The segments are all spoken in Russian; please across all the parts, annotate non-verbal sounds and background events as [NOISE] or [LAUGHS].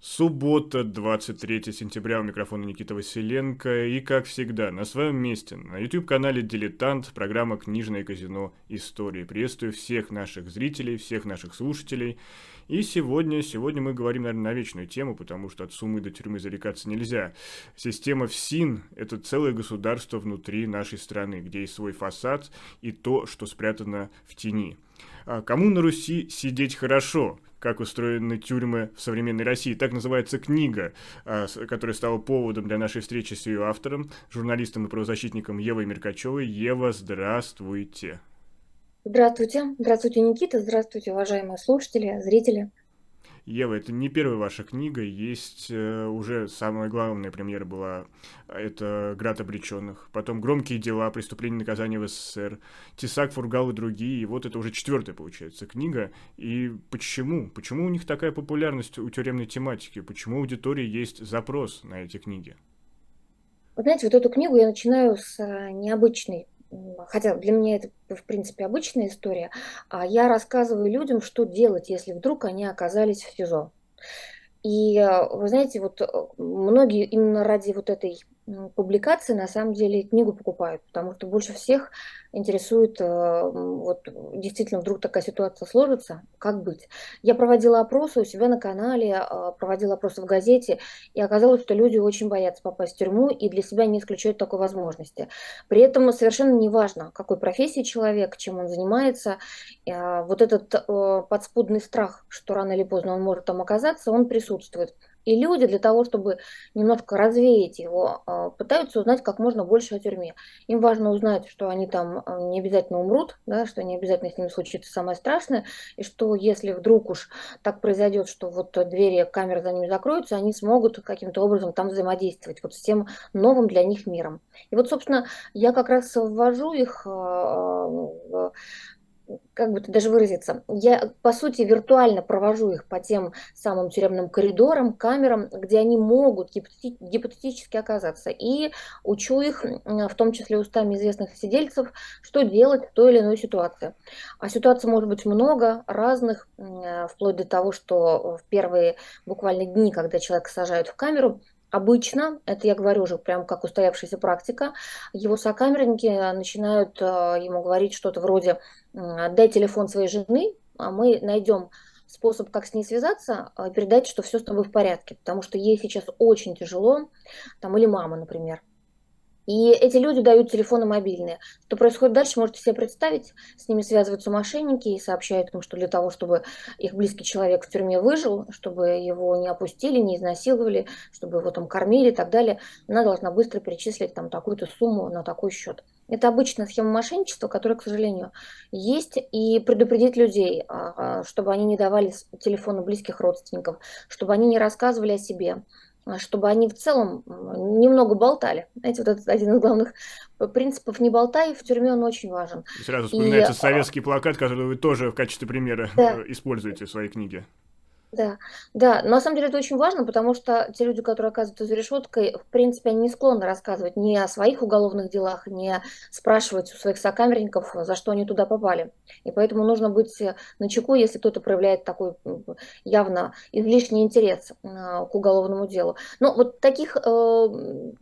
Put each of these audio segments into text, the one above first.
Суббота, 23 сентября, у микрофона Никита Василенко. И, как всегда, на своем месте, на YouTube-канале «Дилетант», программа «Книжное казино. Истории». Приветствую всех наших зрителей, всех наших слушателей. И сегодня, сегодня мы говорим, наверное, на вечную тему, потому что от сумы до тюрьмы зарекаться нельзя. Система ФСИН – это целое государство внутри нашей страны, где есть свой фасад и то, что спрятано в тени. А кому на Руси сидеть хорошо – как устроены тюрьмы в современной России. Так называется книга, а, которая стала поводом для нашей встречи с ее автором, журналистом и правозащитником Евой Меркачевой. Ева, здравствуйте. Здравствуйте. Здравствуйте, Никита. Здравствуйте, уважаемые слушатели, зрители. Ева, это не первая ваша книга, есть э, уже самая главная премьера была, это «Град обреченных», потом «Громкие дела. Преступления и наказания в СССР», «Тесак, Фургал и другие», и вот это уже четвертая, получается, книга. И почему? Почему у них такая популярность у тюремной тематики? Почему у аудитории есть запрос на эти книги? Вы знаете, вот эту книгу я начинаю с э, необычной хотя для меня это, в принципе, обычная история, а я рассказываю людям, что делать, если вдруг они оказались в СИЗО. И э, вы знаете, вот э, многие именно ради вот этой публикации на самом деле книгу покупают, потому что больше всех интересует, э, вот действительно вдруг такая ситуация сложится, как быть. Я проводила опросы у себя на канале, а, проводила опросы в газете, и оказалось, что люди очень боятся попасть в тюрьму и для себя не исключают такой возможности. При этом совершенно не важно, какой профессии человек, чем он занимается, а, вот этот э, подспудный страх, что рано или поздно он может там оказаться, он присутствует. И люди для того, чтобы немножко развеять его, а, пытаются узнать как можно больше о тюрьме. Им важно узнать, что они там а, не обязательно умрут, да, что не обязательно с ними случится самое страшное, и что если вдруг уж так произойдет, что вот двери камеры за ними закроются, они смогут каким-то образом там взаимодействовать вот с тем новым для них миром. И вот, собственно, я как раз ввожу их а, в как бы это даже выразиться, я, по сути, виртуально провожу их по тем самым тюремным коридорам, камерам, где они могут гипотетически оказаться, и учу их, в том числе устами известных сидельцев, что делать в той или иной ситуации. А ситуаций может быть много, разных, вплоть до того, что в первые буквально дни, когда человека сажают в камеру, Обычно, это я говорю уже прям как устоявшаяся практика, его сокамерники начинают э, ему говорить что-то вроде «дай телефон своей жены, а мы найдем способ, как с ней связаться, э, передать, что все с тобой в порядке, потому что ей сейчас очень тяжело, там, или мама, например. И эти люди дают телефоны мобильные. Что происходит дальше, можете себе представить. С ними связываются мошенники и сообщают им, что для того, чтобы их близкий человек в тюрьме выжил, чтобы его не опустили, не изнасиловали, чтобы его там кормили и так далее, она должна быстро перечислить там такую-то сумму на такой счет. Это обычная схема мошенничества, которая, к сожалению, есть, и предупредить людей, а, а, чтобы они не давали телефоны близких родственников, чтобы они не рассказывали о себе, чтобы они в целом немного болтали. Знаете, вот этот один из главных принципов «не болтай» в тюрьме он очень важен. И сразу вспоминается и, советский плакат, который вы тоже в качестве примера да. используете в своей книге. Да, да, на самом деле это очень важно, потому что те люди, которые оказываются за решеткой, в принципе, они не склонны рассказывать ни о своих уголовных делах, не спрашивать у своих сокамерников, за что они туда попали. И поэтому нужно быть на чеку, если кто-то проявляет такой явно излишний интерес а, к уголовному делу. Но вот таких э,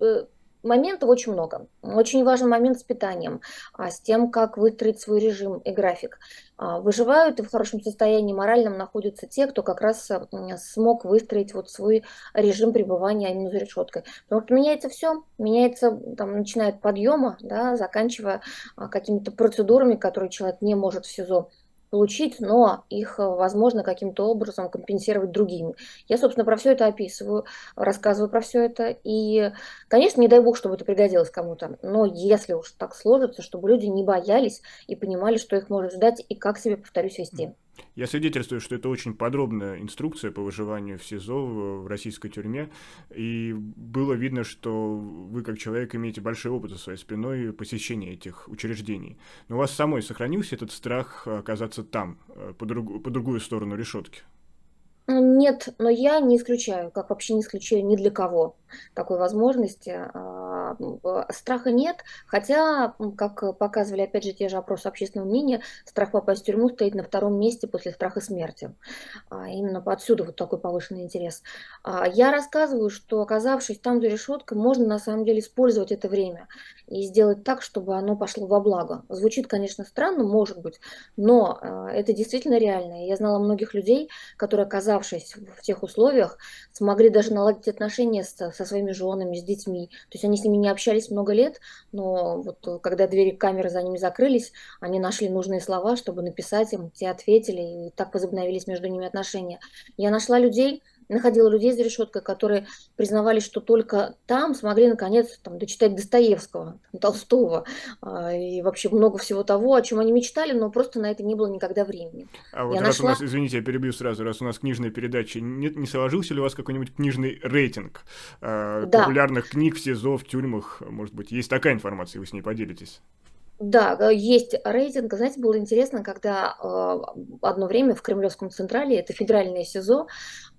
э, моментов очень много. Очень важен момент с питанием, а с тем, как выстроить свой режим и график. А, выживают и в хорошем состоянии моральном находятся те, кто как раз смог выстроить вот свой режим пребывания именно за решеткой. Потому что меняется все, меняется, там, начиная от подъема, да, заканчивая а, какими-то процедурами, которые человек не может в СИЗО получить, но их э, возможно каким-то образом компенсировать другими. Я, собственно, про все это описываю, рассказываю про все это. И, конечно, не дай бог, чтобы это пригодилось кому-то. Но если уж так сложится, чтобы люди не боялись и понимали, что их может ждать и как себя, повторюсь, вести. Я свидетельствую, что это очень подробная инструкция по выживанию в СИЗО в российской тюрьме, и было видно, что вы как человек имеете большой опыт за своей спиной посещения этих учреждений. Но у вас самой сохранился этот страх оказаться там, э, по, друг, по другую сторону решетки? Нет, но я не исключаю, как вообще не исключаю ни для кого такой возможности. А, страха нет, хотя, как показывали, опять же, те же опросы общественного мнения, страх попасть в тюрьму стоит на втором месте после страха смерти. А, именно отсюда вот такой повышенный интерес. А, я рассказываю, что, оказавшись там за решеткой, можно на самом деле использовать это время и сделать так, чтобы оно пошло во благо. Звучит, конечно, странно, может быть, но это действительно реально. Я знала многих людей, которые, оказавшись в тех условиях, смогли даже наладить отношения со, со своими женами, с детьми. То есть они с ними не общались много лет, но вот э, когда двери камеры за ними закрылись, они нашли нужные слова, чтобы написать им, те ответили, и так возобновились между ними отношения. Я нашла людей, находила людей за решеткой, которые признавали, что только там смогли наконец там, дочитать Достоевского, Толстого а, и вообще много всего того, о чем они мечтали, но просто на это не было никогда времени. А вот я раз нашла... у нас, извините, я перебью сразу, раз у нас книжная передача, нет, не сложился ли у вас какой-нибудь книжный рейтинг э, да. популярных книг в СИЗО, в тюрьмах, может быть, есть такая информация, вы с ней поделитесь? Да, э, есть рейтинг. Знаете, было интересно, когда э, одно время в Кремлевском Централе, это федеральное СИЗО,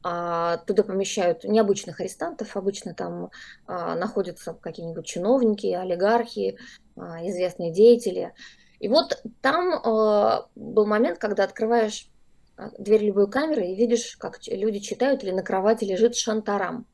э, туда помещают необычных арестантов, обычно там э, находятся какие-нибудь чиновники, олигархи, э, известные деятели. И вот там э, был момент, когда открываешь дверь любой камеры и видишь, как люди читают или на кровати лежит шантарам.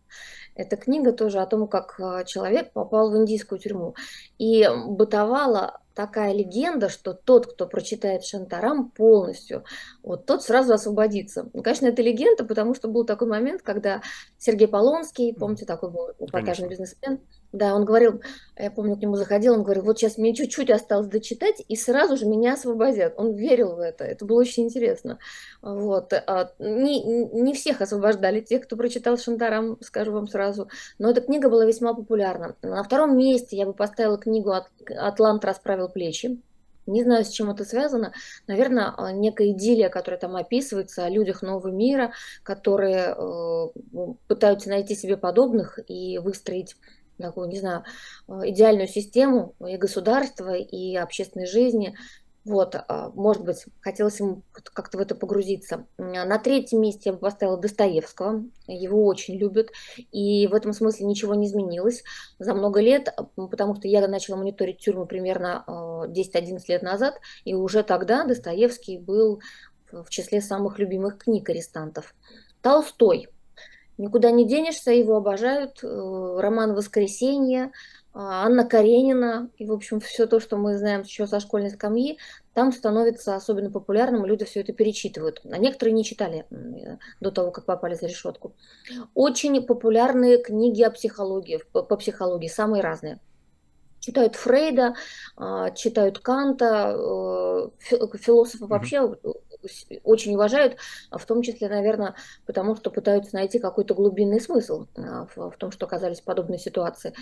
Эта книга тоже о том, как человек попал в индийскую тюрьму. И бытовала такая легенда, что тот, кто прочитает Шантарам полностью, вот тот сразу освободится. Ну, конечно, это легенда, потому что был такой момент, когда Сергей Полонский, помните, такой был эпатажный бизнесмен, да, он говорил, я помню, к нему заходил, он говорил, вот сейчас мне чуть-чуть осталось дочитать, и сразу же меня освободят. Он верил в это, это было очень интересно. Вот. А, не, не всех освобождали, тех, кто прочитал Шантарам, скажу вам сразу, но эта книга была весьма популярна. На втором месте я бы поставила книгу «Атлант расправил плечи», не знаю, с чем это связано. Наверное, а, некая идиллия, которая там описывается о людях нового мира, которые э, пытаются найти себе подобных и выстроить такую, не знаю, э, идеальную систему и государства, и общественной жизни. Вот, а, может быть, хотелось ему как-то в это погрузиться. На третьем месте я бы поставила Достоевского. Его очень любят. И в этом смысле ничего не изменилось за много лет, потому что я начала мониторить тюрьму примерно 10-11 э, лет назад, и уже тогда Достоевский был в числе самых любимых книг арестантов. Толстой – Никуда не денешься, его обожают. Э, роман «Воскресенье», а, Анна Каренина, и, в общем, все то, что мы знаем еще со школьной скамьи, там становится особенно популярным, люди все это перечитывают. А некоторые не читали до того, как попали за решетку. Очень популярные книги о психологии, по психологии, самые разные читают Фрейда, а, читают Канта, э, философов вообще очень уважают, в том числе, наверное, потому что пытаются найти какой-то глубинный смысл а, в том, что оказались в подобной ситуации.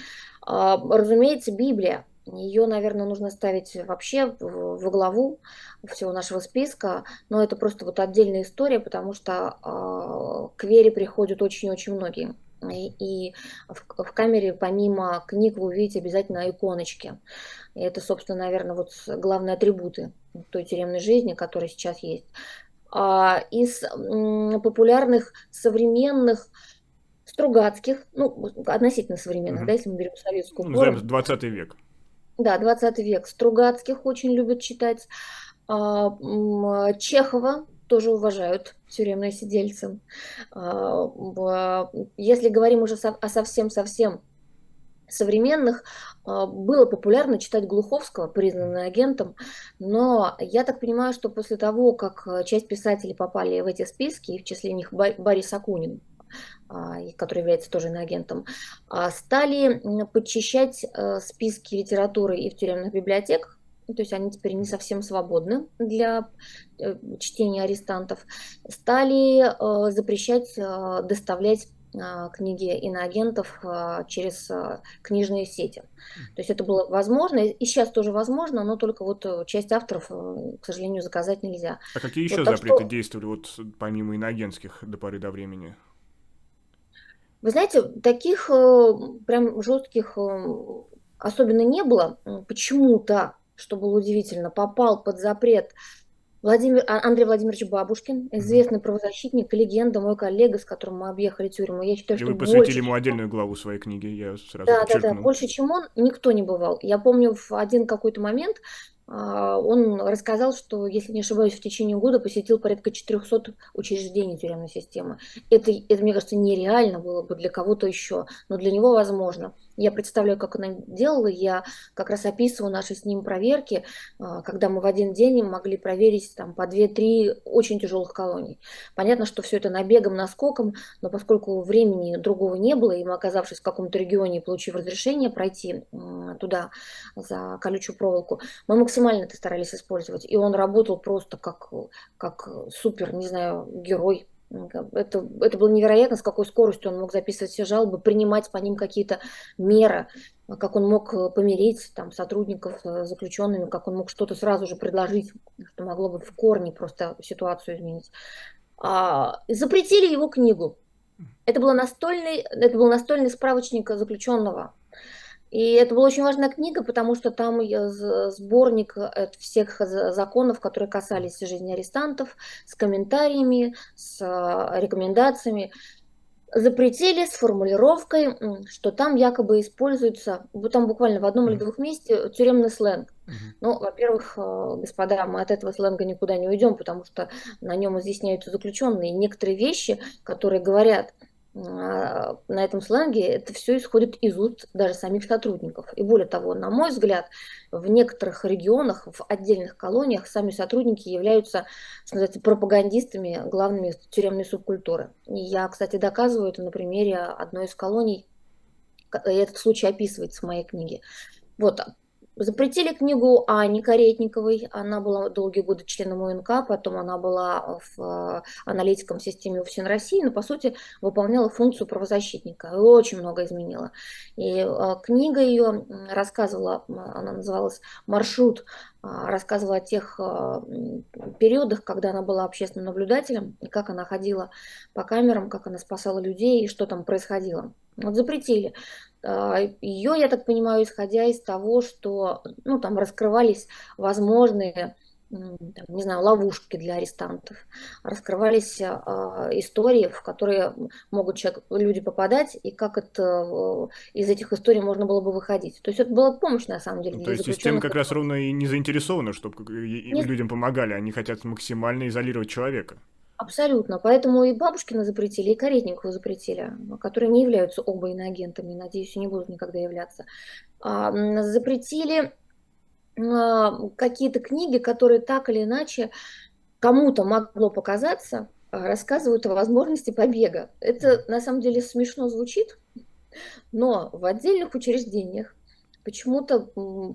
А, разумеется, Библия. Ее, наверное, нужно ставить вообще в главу всего нашего списка, но это просто вот отдельная история, потому что к вере приходят очень-очень многие. И в, в камере помимо книг вы увидите обязательно иконочки. И это, собственно, наверное, вот главные атрибуты той тюремной жизни, которая сейчас есть. А из популярных современных Стругацких, ну, относительно современных, угу. да, если мы берем советскую ну, пору. 20 век. Да, 20 век. Стругацких очень любят читать. А, Чехова тоже уважают тюремные сидельцы. А, если говорим уже о совсем-совсем современных, а, было популярно читать Глуховского, признанный агентом, но я так понимаю, что после того, как часть писателей попали в эти списки, и в числе них Борис Акунин, а, который является тоже иноагентом, стали подчищать списки литературы и в тюремных библиотеках, то есть они теперь не совсем свободны для э, чтения арестантов, стали э, запрещать э, доставлять книги иноагентов через книжные сети. То есть это было возможно, и сейчас тоже возможно, но только вот часть авторов, к сожалению, заказать нельзя. А какие еще вот, запреты что... действовали вот помимо иноагентских до поры до времени? Вы знаете, таких прям жестких особенно не было. Почему-то что было удивительно, попал под запрет Владимир, а, Андрей Владимирович Бабушкин, известный правозащитник, легенда, мой коллега, с которым мы объехали тюрьму. Я считаю, И что вы посвятили больше, ему отдельную главу своей книги, я сразу Да, да, да. Больше, чем он, никто не бывал. Я помню, в один какой-то момент а, он рассказал, что, если не ошибаюсь, в течение года посетил порядка 400 учреждений тюремной системы. Это, это мне кажется, нереально было бы для кого-то еще, но для него возможно. Я представляю, как она делала. Я как раз описываю наши с ним проверки, а, когда мы в один день могли проверить там, по 2-3 очень тяжелых колоний. Понятно, что все это набегом, наскоком, но поскольку времени другого не было, и мы, оказавшись в каком-то регионе, получив разрешение пройти туда за колючую проволоку, мы максимально это старались использовать. И он работал просто как, как супер, не знаю, герой это, это было невероятно, с какой скоростью он мог записывать все жалобы, принимать по ним какие-то меры, как он мог э, помирить там, сотрудников с заключенными, как он мог что-то сразу же предложить, что могло бы в корне просто ситуацию изменить. А, запретили его книгу. Это, было настольный, это был настольный справочник заключенного. И это была очень важная книга, потому что там сборник э, всех законов, которые касались жизни арестантов, с комментариями, с э, рекомендациями. Запретили с формулировкой, что там якобы используется, там буквально в одном или двух месте тюремный сленг. Ну, во-первых, э, господа, мы от этого сленга никуда не уйдем, потому что на нем изъясняются заключенные. Некоторые вещи, которые говорят – на этом сленге это все исходит из уст даже самих сотрудников. И более того, на мой взгляд, в некоторых регионах, в отдельных колониях сами сотрудники являются, сказать, пропагандистами главными тюремной субкультуры. И я, кстати, доказываю это на примере одной из колоний. Этот случай описывается в моей книге. Вот, Запретили книгу Ани Каретниковой. Она была долгие годы членом УНК, потом она была в э, аналитиком системе УФСИН России, но, по сути, выполняла функцию правозащитника. И очень много изменила. И э, книга ее рассказывала, она называлась «Маршрут», э, рассказывала о тех периодах, когда она была общественным наблюдателем, и как она ходила по камерам, как она спасала людей, и что там происходило. Вот запретили. А, Ее, я так понимаю, исходя из того, что ну, там раскрывались возможные там, не знаю, ловушки для арестантов, раскрывались э, истории, в которые могут человек, люди попадать, и как это э, из этих историй можно было бы выходить. То есть это была помощь на самом деле. Ну, то есть система как раз ровно и не заинтересована, чтобы Нет. людям помогали, они хотят максимально изолировать человека. Абсолютно. Поэтому и Бабушкина запретили, и Каретникову запретили, которые не являются оба иноагентами, надеюсь, и не будут никогда являться. А, запретили а, какие-то книги, которые так или иначе кому-то могло показаться, а, рассказывают о возможности побега. Это на самом деле смешно звучит, но в отдельных учреждениях почему-то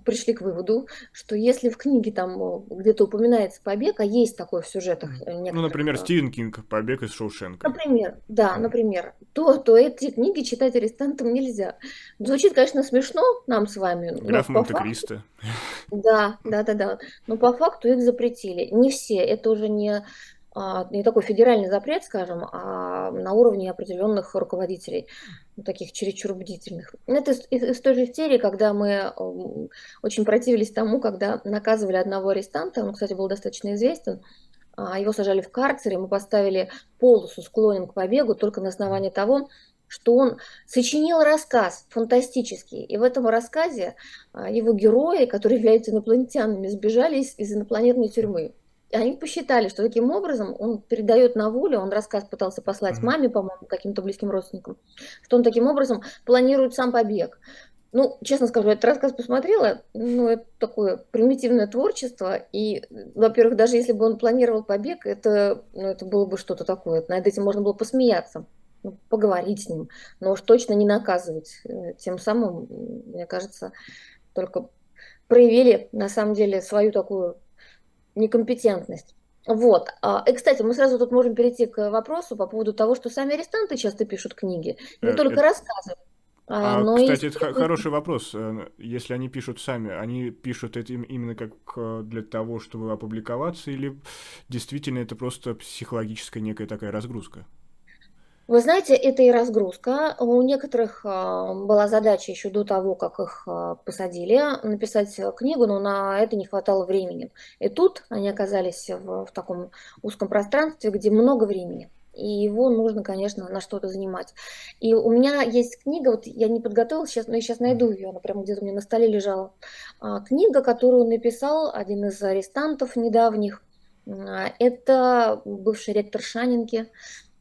пришли к выводу, что если в книге там э, где-то упоминается побег, а есть такое в сюжетах. Ну, например, Стивен Кинг «Побег из Шоушенка». Например, да, например, то, то эти книги читать арестантам нельзя. Звучит, конечно, смешно нам с вами. Граф Монте-Кристо. Да, да, да, да. Но по факту их запретили. Не все. Это уже не не такой федеральный запрет, скажем, а на уровне определенных руководителей, ну, таких чересчур бдительных. Это из, из той же серии, когда мы очень противились тому, когда наказывали одного арестанта, он, кстати, был достаточно известен, а, его сажали в карцере, мы поставили полосу склонен к побегу только на основании того, что он сочинил рассказ фантастический, и в этом рассказе а, его герои, которые являются инопланетянами, сбежали из, из инопланетной тюрьмы они посчитали, что таким образом он передает на волю, он рассказ пытался послать маме, по-моему, каким-то близким родственникам, что он таким образом планирует сам побег. Ну, честно скажу, этот рассказ посмотрела, ну, это такое примитивное творчество, и, во-первых, даже если бы он планировал побег, это, ну, это было бы что-то такое, над этим можно было посмеяться, ну, поговорить с ним, но уж точно не наказывать. Э, тем самым, мне кажется, только проявили, на самом деле, свою такую некомпетентность. Вот. А, и, кстати, мы сразу тут можем перейти к вопросу по поводу того, что сами арестанты часто пишут книги, не э, только это... рассказы. А, но кстати, и... это хороший вопрос. Э, если они пишут сами, они пишут это именно как э, для того, чтобы опубликоваться, или действительно это просто психологическая некая такая разгрузка? Вы знаете, это и разгрузка. У некоторых а, была задача еще до того, как их а, посадили, написать книгу, но на это не хватало времени. И тут они оказались в, в таком узком пространстве, где много времени. И его нужно, конечно, на что-то занимать. И у меня есть книга, вот я не подготовила сейчас, но я сейчас найду ее, она прямо где-то у меня на столе лежала. А, книга, которую написал один из арестантов недавних. Это бывший ректор Шанинки.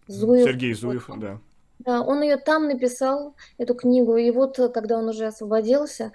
Зуев. Сергей Зуев, да. Да, он ее там написал, эту книгу, и вот когда он уже освободился,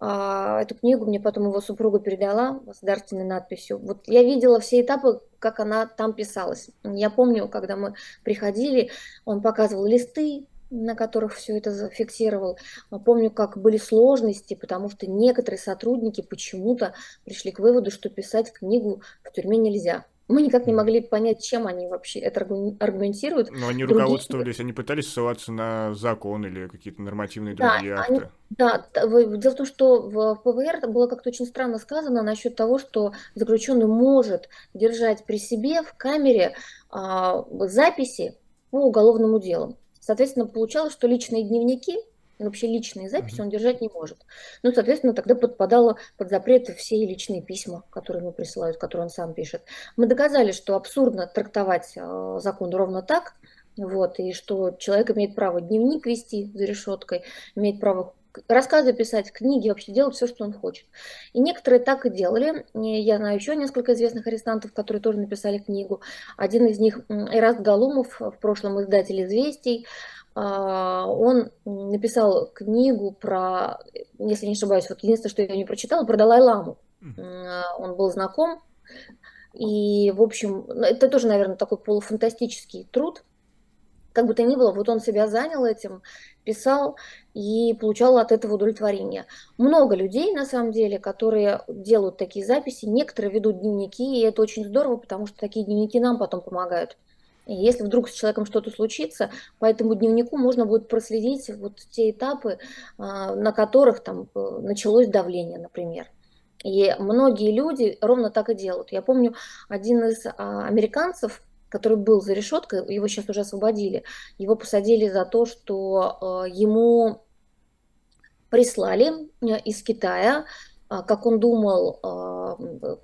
а, эту книгу мне потом его супруга передала с дарственной надписью. Вот я видела все этапы, как она там писалась. Я помню, когда мы приходили, он показывал листы, на которых все это зафиксировал. Помню, как были сложности, потому что некоторые сотрудники почему-то пришли к выводу, что писать книгу в тюрьме нельзя. Мы никак не могли понять, чем они вообще это аргументируют. Но они Другие... руководствовались, они пытались ссылаться на закон или какие-то нормативные другие да, акты. Они, да, дело в том, что в ПВР было как-то очень странно сказано насчет того, что заключенный может держать при себе в камере а, записи по уголовному делу. Соответственно, получалось, что личные дневники вообще личные записи он держать не может. Ну, соответственно, тогда подпадало под запрет все личные письма, которые ему присылают, которые он сам пишет. Мы доказали, что абсурдно трактовать э, закон ровно так, вот, и что человек имеет право дневник вести за решеткой, имеет право рассказы писать, книги, вообще делать все, что он хочет. И некоторые так и делали. Я знаю еще несколько известных арестантов, которые тоже написали книгу. Один из них Эраст Галумов, в прошлом издатель «Известий», он написал книгу про, если не ошибаюсь, вот единственное, что я не прочитала, про Далай-Ламу. А, он был знаком, и, в общем, ну, это тоже, наверное, такой полуфантастический труд. Как бы то ни было, вот он себя занял этим, писал и получал от этого удовлетворение. Много людей, на самом деле, которые делают такие записи, некоторые ведут дневники, и это очень здорово, потому что такие дневники нам потом помогают. Если вдруг с человеком что-то случится, по этому дневнику можно будет проследить вот те этапы, а, на которых там э, началось давление, например. И многие люди ровно так и делают. Я помню, один из а, американцев, который был за решеткой, его сейчас уже освободили, его посадили за то, что э, ему прислали э, из Китая как он думал,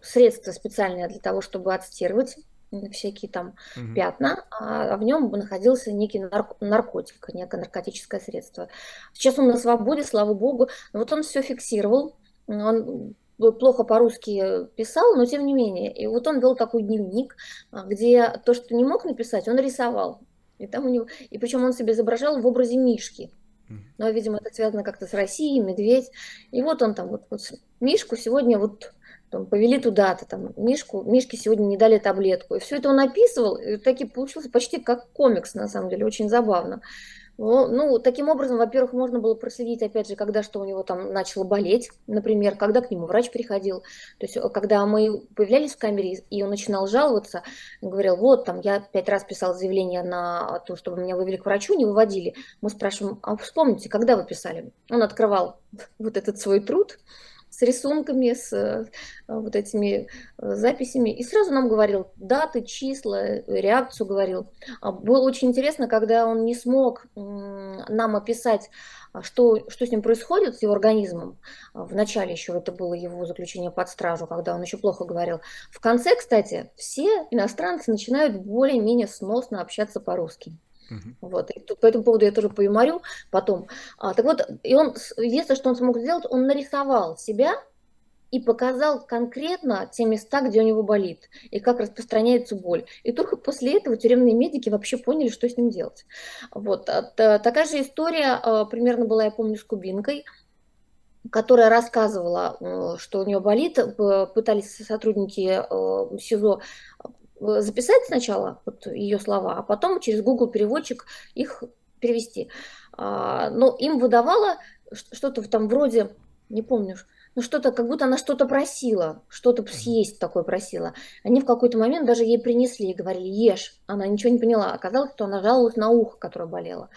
средства специальные для того, чтобы отстирывать всякие там угу. пятна, а в нем находился некий нарк- наркотик, некое наркотическое средство. Сейчас он на свободе, слава богу. Вот он все фиксировал, он плохо по-русски писал, но тем не менее. И вот он вел такой дневник, а, где то, что не мог написать, он рисовал. И там у него, и причем он себя изображал в образе Мишки. Но, видимо, это связано как-то с Россией, медведь. И вот он там, вот, вот Мишку сегодня вот там, повели туда-то, там, Мишку, Мишке сегодня не дали таблетку. И все это он описывал, и таки получился почти как комикс, на самом деле, очень забавно. Ну, ну, таким образом, во-первых, можно было проследить, опять же, когда что у него там начало болеть, например, когда к нему врач приходил. То есть, когда мы появлялись в камере, и он начинал жаловаться, говорил, вот, там, я пять раз писал заявление на то, чтобы меня вывели к врачу, не выводили. Мы спрашиваем, а вспомните, когда вы писали? Он открывал [LAUGHS] вот этот свой труд, с рисунками, с э, вот этими э, записями. И сразу нам говорил даты, числа, реакцию говорил. А было очень интересно, когда он не смог нам описать, а, что, что с ним происходит, с его организмом. А, в начале еще это было его заключение под стражу, когда он еще плохо говорил. В конце, кстати, все иностранцы начинают более-менее сносно общаться по-русски. Uh-huh. Вот. И тут, по этому поводу я тоже поюморю потом. А, так вот, и он, единственное, что он смог сделать, он нарисовал себя и показал конкретно те места, где у него болит, и как распространяется боль. И только после этого тюремные медики вообще поняли, что с ним делать. Вот. А, такая же история а, примерно была, я помню, с Кубинкой, которая рассказывала, э, что у нее болит, пытались сотрудники э, СИЗО Э, записать сначала вот ее слова, а потом через Google переводчик их перевести. А, но им выдавало что-то там вроде, не помню, ну что-то, как будто она что-то просила, что-то съесть такое просила. Они в какой-то момент даже ей принесли и говорили, ешь. Она ничего не поняла. Оказалось, что она жаловалась на ухо, которое болело.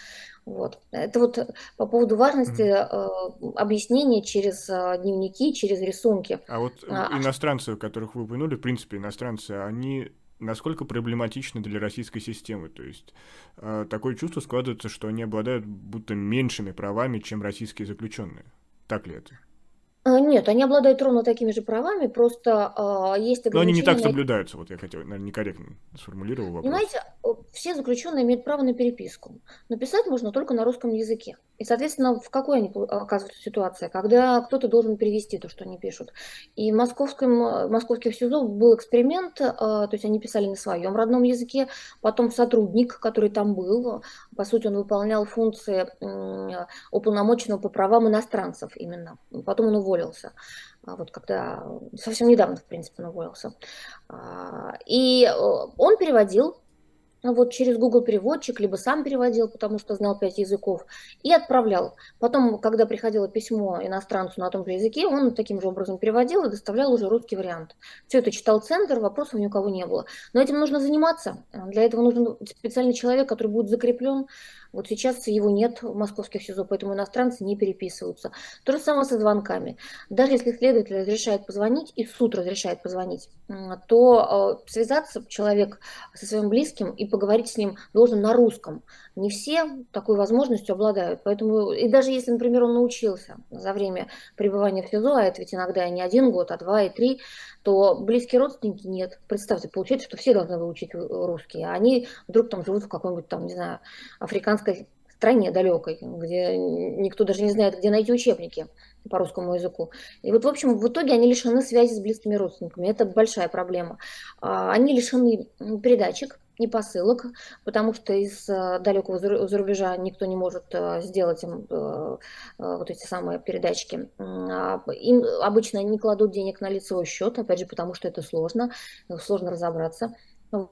Вот. Это вот по поводу важности э, объяснения через э, дневники, через рисунки. А вот а, а иностранцы, которых вы упомянули, в принципе, иностранцы, они насколько проблематично для российской системы. То есть э, такое чувство складывается, что они обладают будто меньшими правами, чем российские заключенные. Так ли это? А, нет, они обладают ровно такими же правами, просто э, есть ограничения. Но они не так соблюдаются, вот я хотел, наверное, некорректно сформулировал вопрос. Понимаете, все заключенные имеют право на переписку, но писать можно только на русском языке. И, соответственно, в какой они оказываются ситуации, когда кто-то должен перевести то, что они пишут. И в московском, в московских СИЗО был эксперимент, э, то есть они писали на своем родном языке, потом сотрудник, который там был, по сути, он выполнял функции уполномоченного по правам иностранцев именно. Потом он уволился а вот когда совсем недавно, в принципе, он уволился. А, и э, он переводил вот через Google переводчик, либо сам переводил, потому что знал пять языков, и отправлял. Потом, когда приходило письмо иностранцу на том же языке, он таким же образом переводил и доставлял уже русский вариант. Все это читал центр, вопросов ни у кого не было. Но этим нужно заниматься. Для этого нужен специальный человек, который будет закреплен вот сейчас его нет в московских СИЗО, поэтому иностранцы не переписываются. То же самое со звонками. Даже если следователь разрешает позвонить, и суд разрешает позвонить, то э, связаться человек со своим близким и поговорить с ним должен на русском. Не все такой возможностью обладают. Поэтому, и даже если, например, он научился за время пребывания в СИЗО, а это ведь иногда не один год, а два и три, то близкие родственники нет. Представьте, получается, что все должны выучить русский, а они вдруг там живут в каком-нибудь там, не знаю, африканской стране далекой, где никто даже не знает, где найти учебники по русскому языку. И вот, в общем, в итоге они лишены связи с близкими родственниками. Это большая проблема. А, они лишены передатчик, и посылок, потому что из э, далекого зарубежа никто не может э, сделать им э, вот эти самые передатчики. А, им обычно не кладут денег на лицевой счет, опять же, потому что это сложно, сложно разобраться.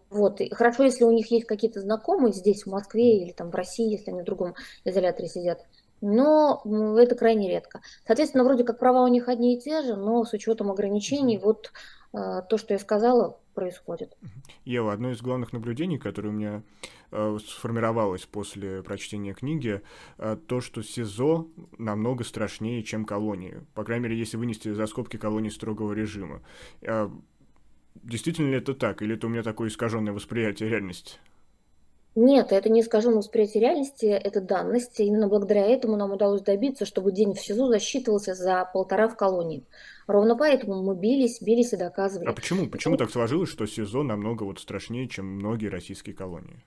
Вот. И хорошо, если у них есть какие-то знакомые здесь, в Москве или там в России, если они в другом изоляторе сидят. Но это крайне редко. Соответственно, вроде как права у них одни и те же, но с учетом ограничений, вот то, что я сказала, происходит. Ева, одно из главных наблюдений, которое у меня э, сформировалось после прочтения книги, э, то, что СИЗО намного страшнее, чем колонии. По крайней мере, если вынести за скобки колонии строгого режима. Э, действительно ли это так, или это у меня такое искаженное восприятие реальности? Нет, это не искаженное восприятие реальности, это данность. Именно благодаря этому нам удалось добиться, чтобы день в СИЗО засчитывался за полтора в колонии. Ровно поэтому мы бились, бились и доказывали. А почему? Почему так сложилось, что СИЗО намного вот страшнее, чем многие российские колонии?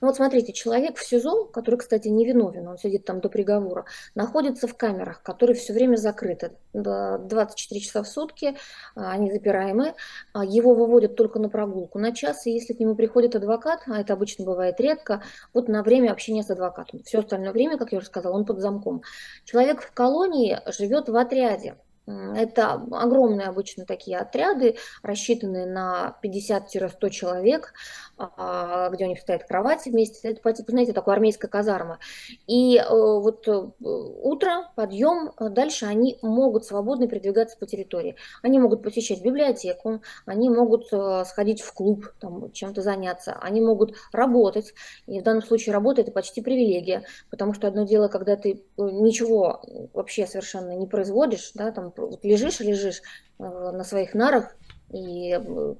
Ну вот смотрите, человек в СИЗО, который, кстати, не виновен, он сидит там до приговора, находится в камерах, которые все время закрыты. 24 часа в сутки, а, они запираемы. А, его выводят только на прогулку на час, и если к нему приходит адвокат, а это обычно бывает редко, вот на время общения с адвокатом. Все остальное время, как я уже сказала, он под замком. Человек в колонии живет в отряде. Это огромные обычно такие отряды, рассчитанные на 50-100 человек, а, где у них стоят кровати вместе. Это по типу, знаете, такой армейская казарма. И э, вот э, утро, подъем, э, дальше они могут свободно передвигаться по территории. Они могут посещать библиотеку, они могут сходить в клуб, там, чем-то заняться, они могут работать. И в данном случае работа – это почти привилегия, потому что одно дело, когда ты ничего вообще совершенно не производишь, да, там вот лежишь, лежишь э, на своих нарах, и э,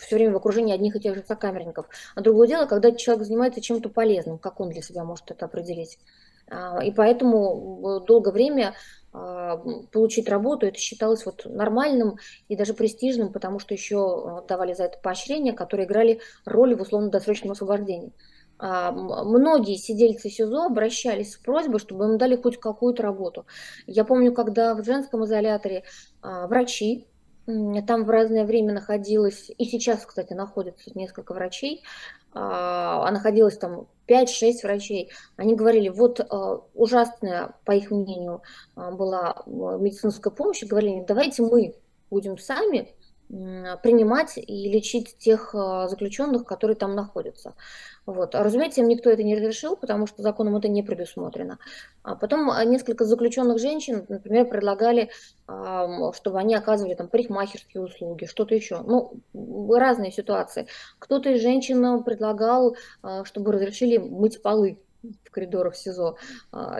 все время в окружении одних и тех же сокамерников. А другое дело, когда человек занимается чем-то полезным, как он для себя может это определить. А, и поэтому э, долгое время а, получить работу, это считалось вот нормальным и даже престижным, потому что еще давали за это поощрения, которые играли роль в условно-досрочном освобождении. А, многие сидельцы СИЗО обращались с просьбой, чтобы им дали хоть какую-то работу. Я помню, когда в женском изоляторе а, врачи, там в разное время находилось, и сейчас, кстати, находится несколько врачей, а, а находилось там 5-6 врачей, они говорили, вот ужасная, по их мнению, была медицинская помощь, говорили, давайте мы будем сами принимать и лечить тех заключенных, которые там находятся. Вот. А, разумеется, им никто это не разрешил, потому что законом это не предусмотрено. А потом а, несколько заключенных женщин, например, предлагали, чтобы они оказывали там парикмахерские услуги, что-то еще. Ну, разные ситуации. Кто-то из женщин предлагал, чтобы разрешили мыть полы в коридорах СИЗО.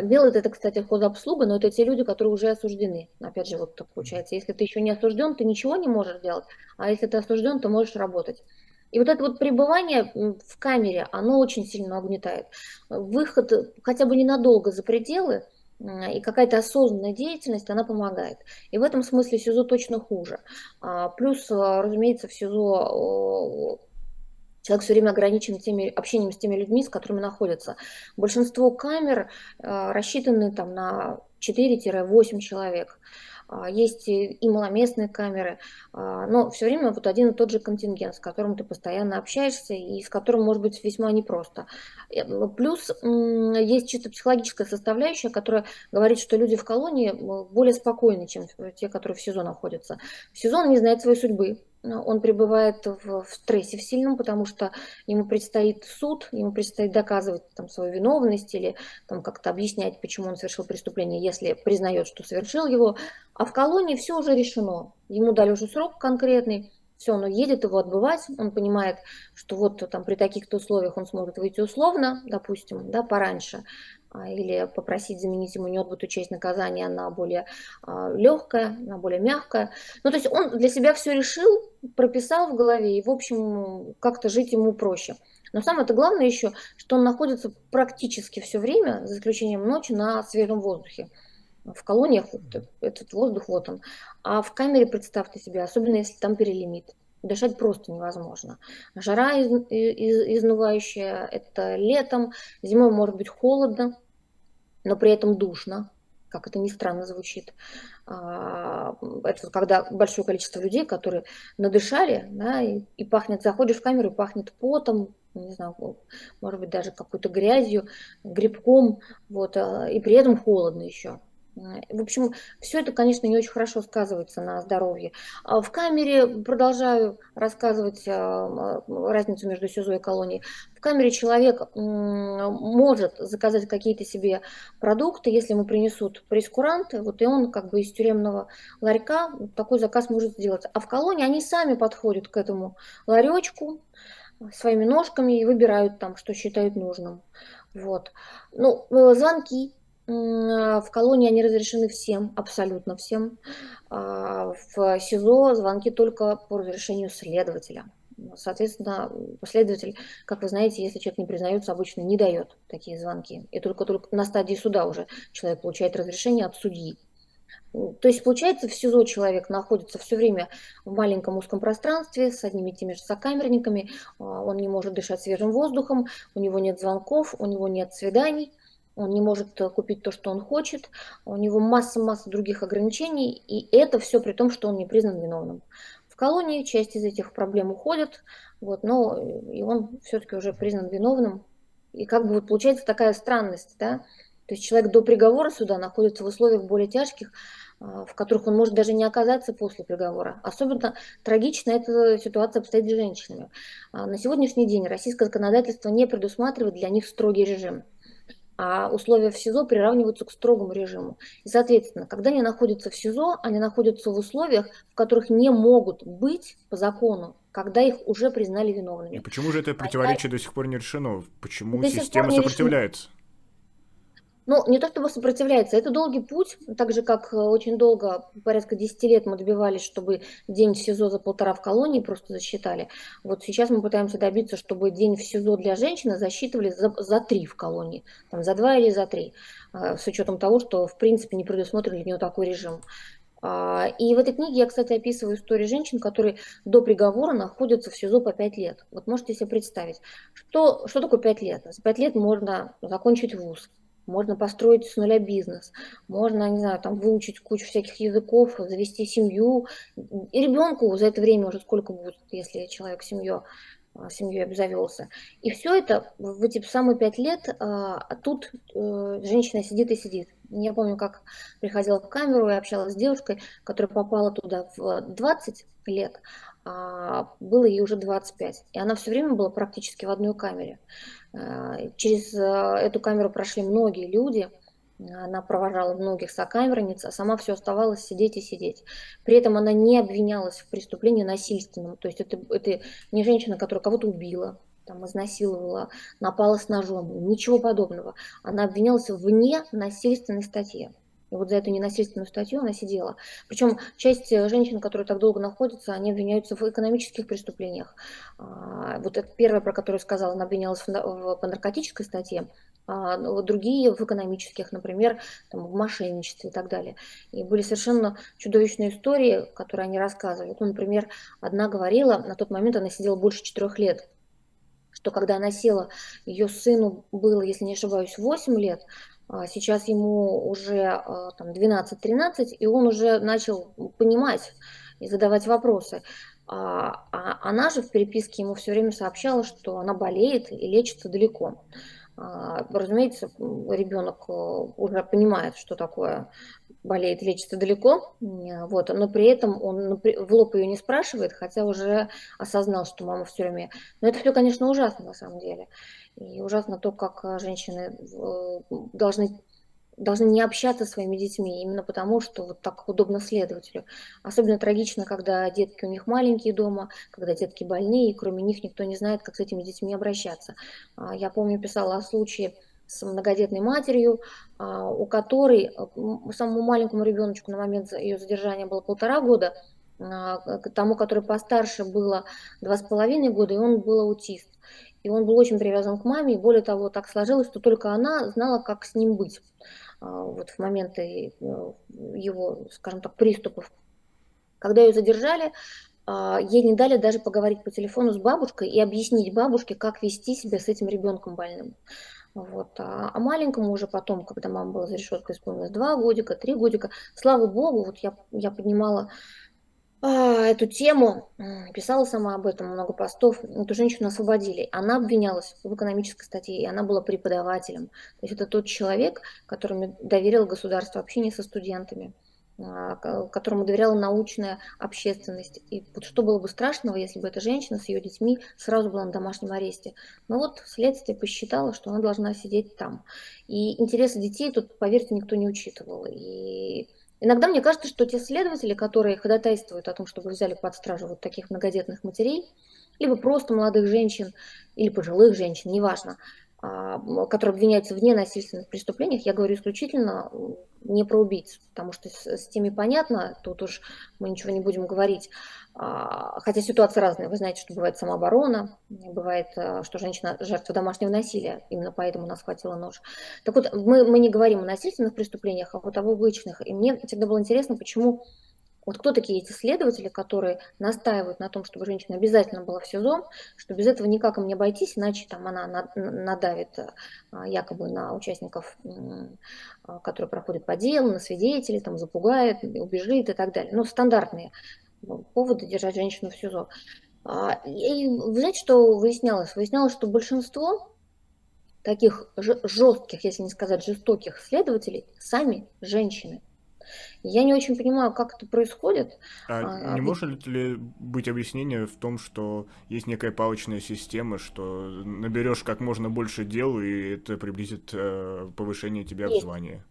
Делает это, кстати, хозобслуга, но это те люди, которые уже осуждены. Опять же, вот так получается. Если ты еще не осужден, ты ничего не можешь делать, а если ты осужден, то можешь работать. И вот это вот пребывание в камере, оно очень сильно угнетает. Выход хотя бы ненадолго за пределы – и какая-то осознанная деятельность, она помогает. И в этом смысле СИЗО точно хуже. А, плюс, а, разумеется, в СИЗО человек все время ограничен теми, общением с теми людьми, с которыми находится. Большинство камер а, рассчитаны там, на 4-8 человек. А, есть и маломестные камеры, а, но все время вот один и тот же контингент, с которым ты постоянно общаешься и с которым может быть весьма непросто. Э, плюс есть чисто психологическая составляющая, которая говорит, что люди в колонии более спокойны, чем те, которые в СИЗО находятся. В СИЗО он не знает своей судьбы, он пребывает в, в стрессе в сильном, потому что ему предстоит суд, ему предстоит доказывать там, свою виновность или там, как-то объяснять, почему он совершил преступление, если признает, что совершил его. А в колонии все уже решено. Ему дали уже срок конкретный, все, он едет его отбывать, он понимает, что вот там при таких-то условиях он сможет выйти условно, допустим, да, пораньше, или попросить заменить ему неотбытую часть наказания на более а, легкое, на более мягкое. Ну, то есть он для себя все решил, прописал в голове, и, в общем, как-то жить ему проще. Но самое-то главное еще, что он находится практически все время, за исключением ночи, на свежем воздухе. В колониях вот этот воздух, вот он. А в камере, представьте себе, особенно если там перелимит, дышать просто невозможно. Жара из, из, изнывающая, это летом, зимой может быть холодно, но при этом душно, как это ни странно звучит. А, это когда большое количество людей, которые надышали, да, и, и пахнет, заходишь в камеру, пахнет потом, не знаю, может быть, даже какой-то грязью, грибком, вот, а, и при этом холодно еще. В общем, все это, конечно, не очень хорошо сказывается на здоровье. А в камере продолжаю рассказывать а, разницу между СИЗО и колонией. В камере человек может заказать какие-то себе продукты, если ему принесут прескуранты, вот и он как бы из тюремного ларька такой заказ может сделать. А в колонии они сами подходят к этому ларечку своими ножками и выбирают там, что считают нужным. Вот. Ну, э, звонки в колонии они разрешены всем, абсолютно всем. А, в СИЗО звонки только по разрешению следователя. Соответственно, следователь, как вы знаете, если человек не признается, обычно не дает такие звонки. И только, только на стадии суда уже человек получает разрешение от судьи. То есть, получается, в СИЗО человек находится все время в маленьком узком пространстве с одними и теми же сокамерниками, а, он не может дышать свежим воздухом, у него нет звонков, у него нет свиданий – он не может э, купить то, что он хочет, у него масса-масса других ограничений, и это все при том, что он не признан виновным. В колонии часть из этих проблем уходит, вот, но и он все-таки уже признан виновным. И как бы вот получается такая странность, да, то есть человек до приговора суда находится в условиях более тяжких, а, в которых он может даже не оказаться после приговора. Особенно трагично эта ситуация обстоит с женщинами. А, на сегодняшний день российское законодательство не предусматривает для них строгий режим а условия в СИЗО приравниваются к строгому режиму. И, соответственно, когда они находятся в СИЗО, они находятся в условиях, в которых не могут быть по закону, когда их уже признали виновными. И почему же это противоречие а, до сих пор не решено? Почему система сопротивляется? Решено. Ну, не то чтобы сопротивляется, это долгий путь, так же, как э, очень долго, порядка 10 лет мы добивались, чтобы день в СИЗО за полтора в колонии просто засчитали. Вот сейчас мы пытаемся добиться, чтобы день в СИЗО для женщины засчитывали за, за три в колонии, там, за два или за три, э, с учетом того, что, в принципе, не предусмотрен для нее такой режим. А, и в этой книге я, кстати, описываю истории женщин, которые до приговора находятся в СИЗО по 5 лет. Вот можете себе представить, что, что такое 5 лет? За 5 лет можно закончить вуз, можно построить с нуля бизнес, можно, не знаю, там выучить кучу всяких языков, завести семью. И ребенку за это время уже сколько будет, если человек семью, семьей обзавелся. И все это в эти самые пять лет, а, а тут э, женщина сидит и сидит. Я помню, как приходила в камеру и общалась с девушкой, которая попала туда в 20 лет, было ей уже 25. И она все время была практически в одной камере. Э, через э, эту камеру прошли многие люди, она провожала многих сокамерниц, а сама все оставалась сидеть и сидеть. При этом она не обвинялась в преступлении насильственном. То есть это, это не женщина, которая кого-то убила, там, изнасиловала, напала с ножом, ничего подобного. Она обвинялась вне насильственной статье. И вот за эту ненасильственную статью она сидела. Причем часть э, женщин, которые так долго находятся, они обвиняются в экономических преступлениях. А, вот это первое, про которое сказала, она обвинялась по наркотической статье, а ну, другие в экономических, например, там, в мошенничестве и так далее. И были совершенно чудовищные истории, которые они рассказывали. Ну, например, одна говорила, на тот момент она сидела больше четырех лет, что когда она села, ее сыну было, если не ошибаюсь, 8 лет, сейчас ему уже а, там, 12-13, и он уже начал понимать и задавать вопросы. А, а она же в переписке ему все время сообщала, что она болеет и лечится далеко. Разумеется, ребенок э, уже понимает, что такое болеет, лечится далеко, вот, но при этом он в лоб ее не спрашивает, хотя уже осознал, что мама в тюрьме. Но это все, конечно, ужасно на самом деле. И ужасно то, как э, женщины э, должны должны не общаться со своими детьми, именно потому, что вот так удобно следователю. Особенно трагично, когда детки у них маленькие дома, когда детки больные, и кроме них никто не знает, как с этими детьми обращаться. А, я помню, писала о случае с многодетной матерью, а, у которой самому маленькому ребеночку на момент ее задержания было полтора года, а, тому, который постарше было два с половиной года, и он был аутист. И он был очень привязан к маме, и более того, так сложилось, что только она знала, как с ним быть а, вот в моменты э, его, скажем так, приступов. Когда ее задержали, а, ей не дали даже поговорить по телефону с бабушкой и объяснить бабушке, как вести себя с этим ребенком больным. Вот. А, а маленькому уже потом, когда мама была за решеткой, исполнилось два годика, три годика, слава богу, вот я, я поднимала эту тему, писала сама об этом, много постов. Эту женщину освободили. Она обвинялась в экономической статье, и она была преподавателем. То есть это тот человек, которому доверил государство общение со студентами, а, которому доверяла научная общественность. И вот что было бы страшного, если бы эта женщина с ее детьми сразу была на домашнем аресте. Но вот следствие посчитало, что она должна сидеть там. И интересы детей тут, поверьте, никто не учитывал. И Иногда мне кажется, что те следователи, которые ходатайствуют о том, чтобы взяли под стражу вот таких многодетных матерей, либо просто молодых женщин или пожилых женщин, неважно, а, которые обвиняются в ненасильственных преступлениях, я говорю исключительно не про убийц, потому что с, с теми понятно, тут уж мы ничего не будем говорить. А, хотя ситуация разная. Вы знаете, что бывает самооборона, бывает, а, что женщина жертва домашнего насилия, именно поэтому нас хватило нож. Так вот, мы, мы не говорим о насильственных преступлениях, а вот об обычных. И мне всегда было интересно, почему вот кто такие эти следователи, которые настаивают на том, чтобы женщина обязательно была в СИЗО, что без этого никак им не обойтись, иначе там она надавит а, якобы на участников, а, которые проходят по делу, на свидетелей, там запугает, убежит и так далее. Ну, стандартные ну, поводы держать женщину в СИЗО. А, и вы знаете, что выяснялось? Выяснялось, что большинство таких жестких, если не сказать жестоких следователей, сами женщины. Я не очень понимаю, как это происходит. А, а не а, может ли быть объяснение в том, что есть некая палочная система, что наберешь как можно больше дел, и это приблизит э, повышение тебя есть. в звании?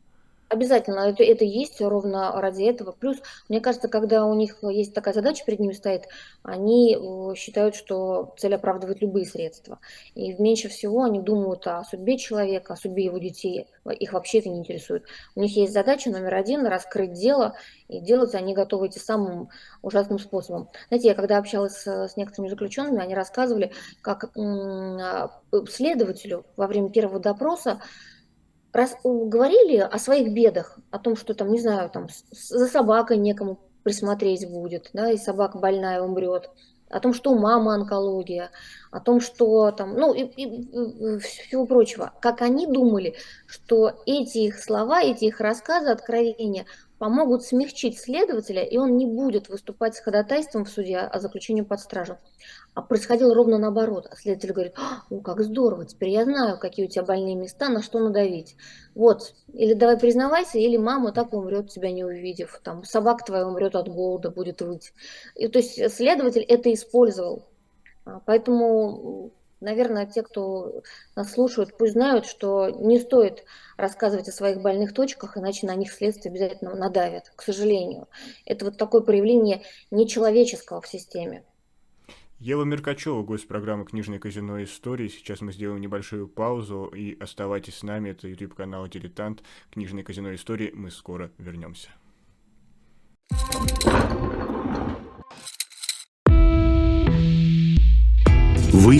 Обязательно, это, это есть ровно ради этого. Плюс, мне кажется, когда у них есть такая задача перед ними стоит, они э, считают, что цель оправдывает любые средства. И меньше всего они думают о судьбе человека, о судьбе его детей. Их вообще это не интересует. У них есть задача номер один – раскрыть дело, и делать они готовы эти самым ужасным способом. Знаете, я когда общалась с, с некоторыми заключенными, они рассказывали, как а, следователю во время первого допроса раз, говорили о своих бедах, о том, что там, не знаю, там за собакой некому присмотреть будет, да, и собака больная умрет, о том, что у мамы онкология, о том, что там, ну и, и, и всего прочего. Как они думали, что эти их слова, эти их рассказы, откровения помогут смягчить следователя, и он не будет выступать с ходатайством в суде о заключении под стражу. А происходило ровно наоборот. А следователь говорит, о, как здорово, теперь я знаю, какие у тебя больные места, на что надавить. Вот, или давай признавайся, или мама так умрет, тебя не увидев. Там, собака твоя умрет от голода, будет выть. И, то есть следователь это использовал. А, поэтому наверное, те, кто нас слушают, пусть знают, что не стоит рассказывать о своих больных точках, иначе на них следствие обязательно надавят, к сожалению. Это вот такое проявление нечеловеческого в системе. Ева Меркачева, гость программы «Книжное казино. Истории». Сейчас мы сделаем небольшую паузу и оставайтесь с нами. Это YouTube-канал «Дилетант». «Книжное казино. Истории». Мы скоро вернемся. Вы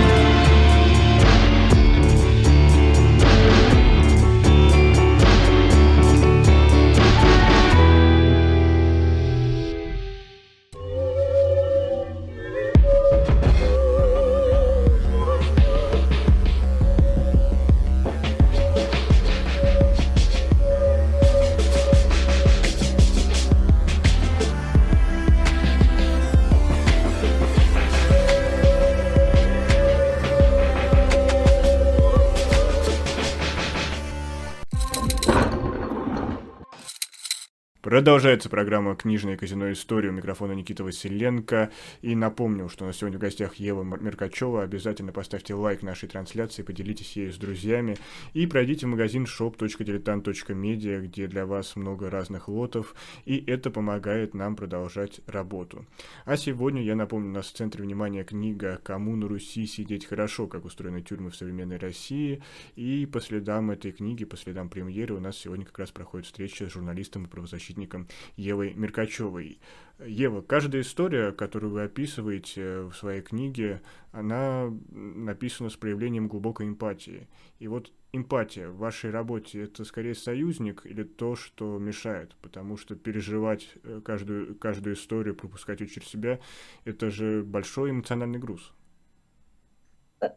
Продолжается программа «Книжное казино. История». У микрофона Никита Василенко. И напомню, что у нас сегодня в гостях Ева Меркачева. Обязательно поставьте лайк нашей трансляции, поделитесь ею с друзьями. И пройдите в магазин shop.diletant.media, где для вас много разных лотов. И это помогает нам продолжать работу. А сегодня, я напомню, у нас в центре внимания книга «Кому на Руси сидеть хорошо. Как устроены тюрьмы в современной России». И по следам этой книги, по следам премьеры у нас сегодня как раз проходит встреча с журналистом и правозащитником художником Евой Меркачевой. Ева, каждая история, которую вы описываете в своей книге, она написана с проявлением глубокой эмпатии. И вот эмпатия в вашей работе – это скорее союзник или то, что мешает? Потому что переживать э, каждую, каждую историю, пропускать ее через себя – это же большой эмоциональный груз.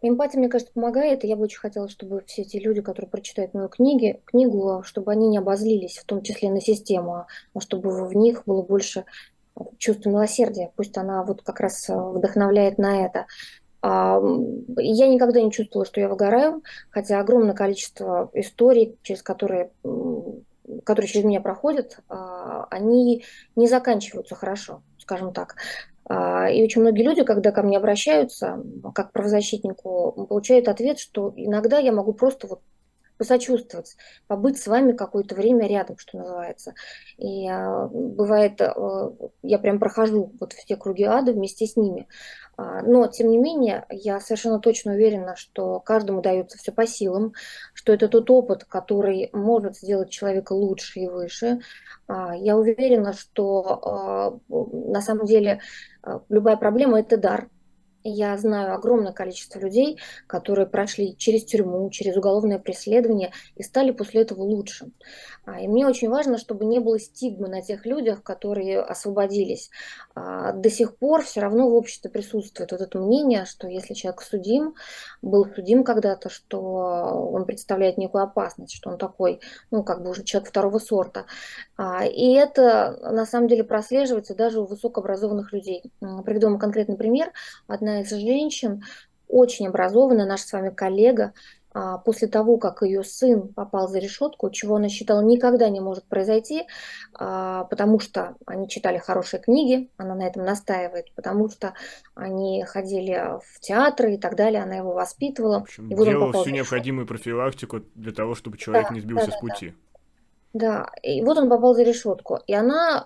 Эмпатия, мне кажется, помогает, и я бы очень хотела, чтобы все эти люди, которые прочитают мою книги, книгу, чтобы они не обозлились, в том числе на систему, а чтобы в них было больше чувства милосердия. Пусть она вот как раз э, вдохновляет на это. А, я никогда не чувствовала, что я выгораю, хотя огромное количество историй, через которые которые через меня проходят, а, они не заканчиваются хорошо, скажем так. А, и очень многие люди, когда ко мне обращаются, как правозащитнику, получают ответ, что иногда я могу просто вот посочувствовать, побыть с вами какое-то время рядом, что называется. И а, бывает, а, я прям прохожу вот все круги ада вместе с ними. А, но, тем не менее, я совершенно точно уверена, что каждому дается все по силам, что это тот опыт, который может сделать человека лучше и выше. Я уверена, что на самом деле любая проблема – это дар, я знаю огромное количество людей, которые прошли через тюрьму, через уголовное преследование и стали после этого лучше. А, и мне очень важно, чтобы не было стигмы на тех людях, которые освободились. А, до сих пор все равно в обществе присутствует вот это мнение, что если человек судим, был судим когда-то, что он представляет некую опасность, что он такой, ну, как бы уже человек второго сорта. А, и это на самом деле прослеживается даже у высокообразованных людей. Приведу вам конкретный пример. Одна из женщин, очень образованная, наш с вами коллега, а, после того, как ее сын попал за решетку, чего она считала никогда не может произойти, а, потому что они читали хорошие книги, она на этом настаивает, потому что они ходили в театры и так далее, она его воспитывала. В общем, и вот делала всю необходимую профилактику для того, чтобы человек да, не сбился да, да, с пути. Да. Да, и вот он попал за решетку, и она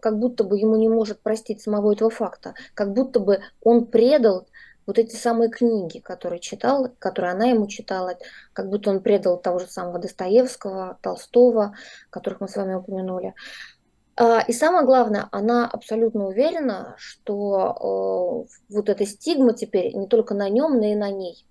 как будто бы ему не может простить самого этого факта, как будто бы он предал вот эти самые книги, которые читал, которые она ему читала, как будто он предал того же самого Достоевского, Толстого, которых мы с вами упомянули. А, и самое главное, она абсолютно уверена, что вот эта стигма теперь не только на нем, но и на ней.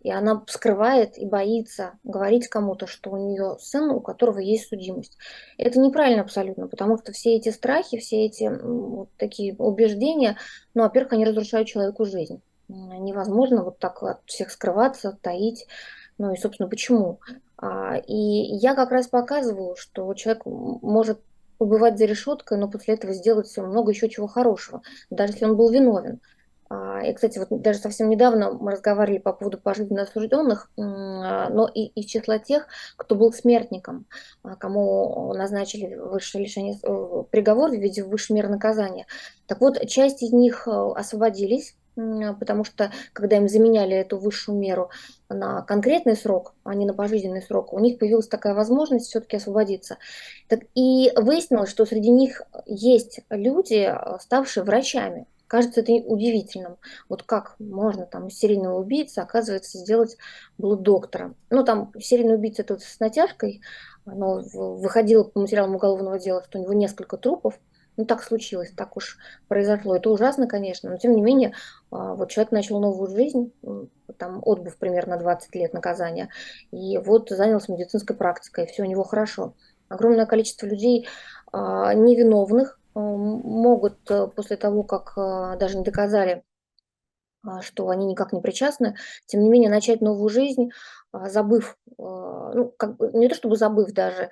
И она скрывает и боится говорить кому-то, что у нее сын, у которого есть судимость. Это неправильно абсолютно, потому что все эти страхи, все эти вот такие убеждения, ну, во-первых, они разрушают человеку жизнь. Невозможно вот так от всех скрываться, таить. Ну и, собственно, почему? А, и я как раз показываю, что человек может побывать за решеткой, но после этого сделать много еще чего хорошего, даже если он был виновен. А, И, кстати, вот даже совсем недавно мы разговаривали по поводу пожизненно осужденных, но и из числа тех, кто был смертником, кому назначили высшее лишение, э, приговор в виде высшей меры наказания. Так вот, часть из них э, освободились, потому что когда им заменяли эту высшую меру на конкретный срок, а не на пожизненный срок, у них появилась такая возможность все-таки освободиться. Так и выяснилось, что среди них есть люди, ставшие врачами. Кажется это удивительным. Вот как можно там серийного убийцы, оказывается, сделать было доктором. Ну, там серийный убийца это с натяжкой, но выходило по материалам уголовного дела, что у него несколько трупов, ну, так случилось, так уж произошло. Это ужасно, конечно, но тем не менее, а, вот человек начал новую жизнь, там отбыв примерно 20 лет наказания, и вот занялся медицинской практикой, все у него хорошо. Огромное количество людей а, невиновных могут э, после того, как даже не доказали, что они никак не причастны, тем не менее начать новую жизнь, забыв, ну, как бы, не то чтобы забыв даже,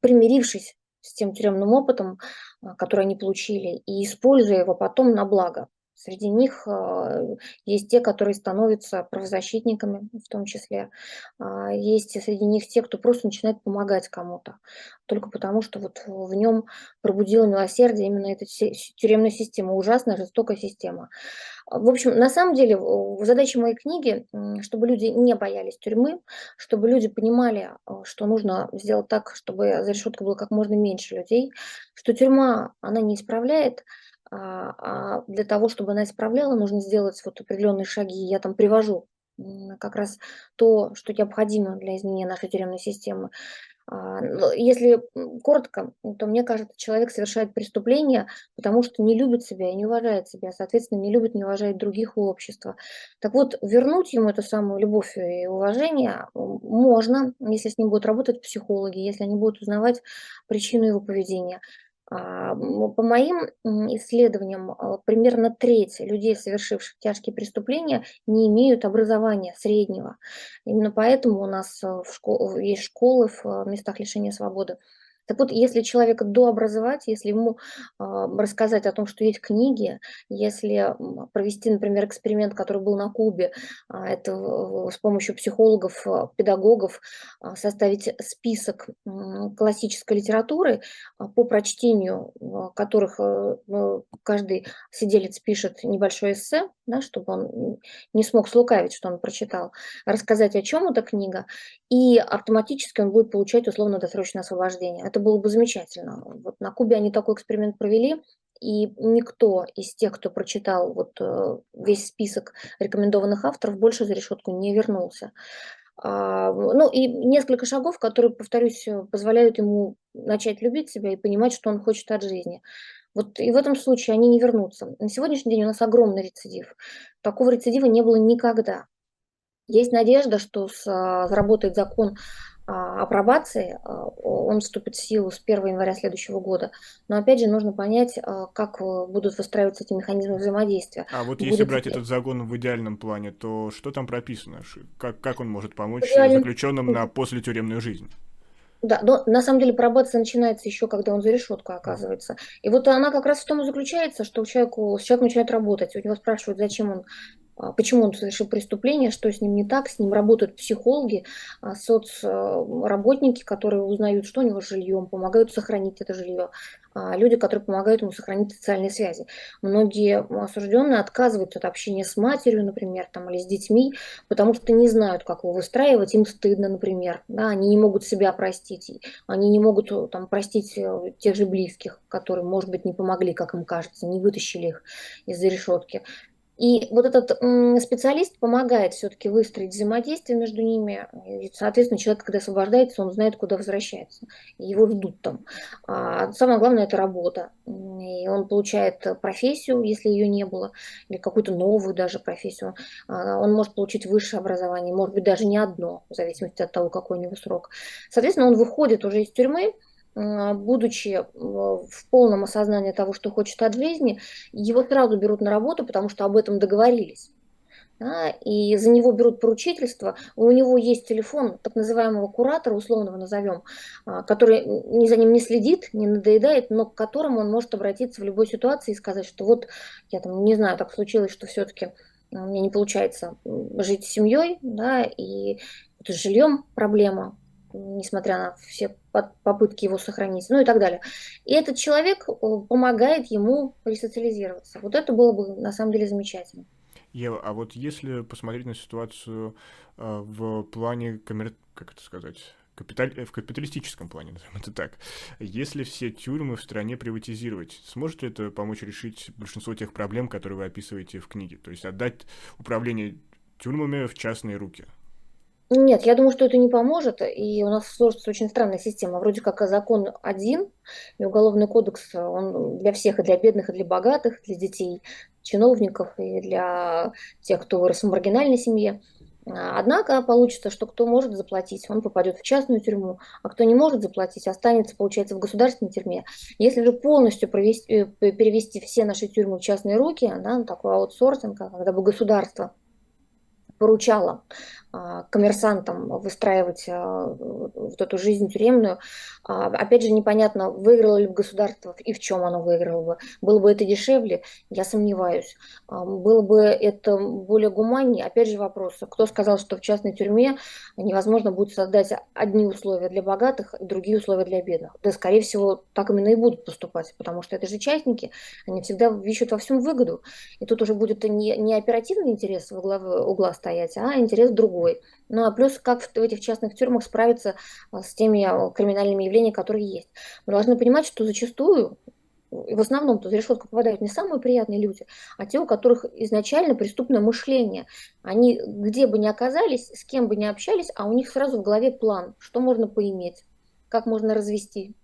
примирившись с тем тюремным опытом, а, который они получили, и используя его потом на благо. Среди них а, есть те, которые становятся правозащитниками в том числе. А, есть среди них те, кто просто начинает помогать кому-то. Только потому, что вот в нем пробудила милосердие именно эта тюремная система, ужасная, жестокая система. В общем, на самом деле, задача моей книги, чтобы люди не боялись тюрьмы, чтобы люди понимали, что нужно сделать так, чтобы за решеткой было как можно меньше людей, что тюрьма, она не исправляет, а, а для того, чтобы она исправляла, нужно сделать вот определенные шаги. Я там привожу как раз то, что необходимо для изменения нашей тюремной системы. А, если коротко, то мне кажется, человек совершает преступление, потому что не любит себя и не уважает себя, соответственно, не любит, не уважает других и общества. Так вот, вернуть ему эту самую любовь и уважение можно, если с ним будут работать психологи, если они будут узнавать причину его поведения. А, по моим исследованиям, а, примерно треть людей, совершивших тяжкие преступления, не имеют образования среднего. Именно поэтому у нас э, в школ... есть школы в э, местах лишения свободы, так вот, если человека дообразовать, если ему э, рассказать о том, что есть книги, если провести, например, эксперимент, который был на Кубе, э, это с помощью психологов, э, педагогов, составить список классической литературы, по прочтению которых э, каждый сиделец пишет небольшое эссе, да, чтобы он не смог слукавить, что он прочитал, рассказать, о чем эта книга, и автоматически он будет получать условно-досрочное освобождение. Это было бы замечательно. Вот на Кубе они такой эксперимент провели, и никто из тех, кто прочитал вот э, весь список рекомендованных авторов, больше за решетку не вернулся. А, ну и несколько шагов, которые, повторюсь, позволяют ему начать любить себя и понимать, что он хочет от жизни. Вот и в этом случае они не вернутся. На сегодняшний день у нас огромный рецидив. Такого рецидива не было никогда. Есть надежда, что заработает закон а, о пробации, а, он вступит в силу с 1 января следующего года. Но опять же нужно понять, а, как э, будут выстраиваться эти механизмы взаимодействия. А вот Будет... если брать этот закон в идеальном плане, то что там прописано? Как, как он может помочь Идеальный... заключенным на послетюремную жизнь? Да, но на самом деле пробация начинается еще, когда он за решеткой оказывается. И вот она как раз в том и заключается, что человеку, человек начинает работать. У него спрашивают, зачем он почему он совершил преступление, что с ним не так, с ним работают психологи, а, соцработники, которые узнают, что у него с жильем, помогают сохранить это жилье, а, люди, которые помогают ему сохранить социальные связи. Многие осужденные отказываются от общения с матерью, например, там, или с детьми, потому что не знают, как его выстраивать, им стыдно, например, да, они не могут себя простить, они не могут там, простить э, тех же близких, которые, может быть, не помогли, как им кажется, не вытащили их из-за решетки. И вот этот специалист помогает все-таки выстроить взаимодействие между ними. И, соответственно, человек, когда освобождается, он знает, куда возвращается. Его ждут там. А самое главное – это работа. И он получает профессию, если ее не было, или какую-то новую даже профессию. А, он может получить высшее образование, может быть, даже не одно, в зависимости от того, какой у него срок. Соответственно, он выходит уже из тюрьмы, будучи э, в полном осознании того, что хочет от жизни, его сразу берут на работу, потому что об этом договорились. да, и за него берут поручительство, у него есть телефон так называемого куратора, условного назовем, а, который ни за ним не следит, не надоедает, но к которому он может обратиться в любой ситуации и сказать, что вот я там не знаю, так случилось, что все-таки меня не получается жить с семьей, да, и с жильем проблема, несмотря на все попытки его сохранить, ну и так далее. И этот человек помогает ему ресоциализироваться. Вот это было бы на самом деле замечательно. Ева, а вот если посмотреть на ситуацию э, в плане как это сказать? Капиталь... в капиталистическом плане, [LAUGHS] назовем это так. Если все тюрьмы в стране приватизировать, сможет ли это помочь решить большинство тех проблем, которые вы описываете в книге? То есть отдать управление тюрьмами в частные руки? Нет, я думаю, что это не поможет, и у нас сложится очень странная система. Вроде как закон один, и уголовный кодекс, он для всех, и для бедных, и для богатых, для детей, чиновников, и для тех, кто вырос в маргинальной семье. Однако получится, что кто может заплатить, он попадет в частную тюрьму, а кто не может заплатить, останется, получается, в государственной тюрьме. Если же полностью провести, перевести все наши тюрьмы в частные руки, да, такой аутсорсинг, когда бы государство поручала а, коммерсантам выстраивать а, вот эту жизнь тюремную. А, опять же, непонятно, выиграло ли бы государство и в чем оно выиграло бы. Было бы это дешевле? Я сомневаюсь. Было бы это более гуманнее? Опять же вопрос, кто сказал, что в частной тюрьме невозможно будет создать одни условия для богатых и другие условия для бедных? Да, скорее всего, так именно и будут поступать, потому что это же частники, они всегда ищут во всем выгоду. И тут уже будет не, не оперативный интерес в угла, угла стоять, а интерес другой другой. Ну а плюс, как в этих частных тюрьмах справиться а, с теми а, криминальными явлениями, которые есть. Мы должны понимать, что зачастую в основном за решетку попадают не самые приятные люди, а те, у которых изначально преступное мышление. Они где бы ни оказались, с кем бы ни общались, а у них сразу в голове план, что можно поиметь, как можно развести,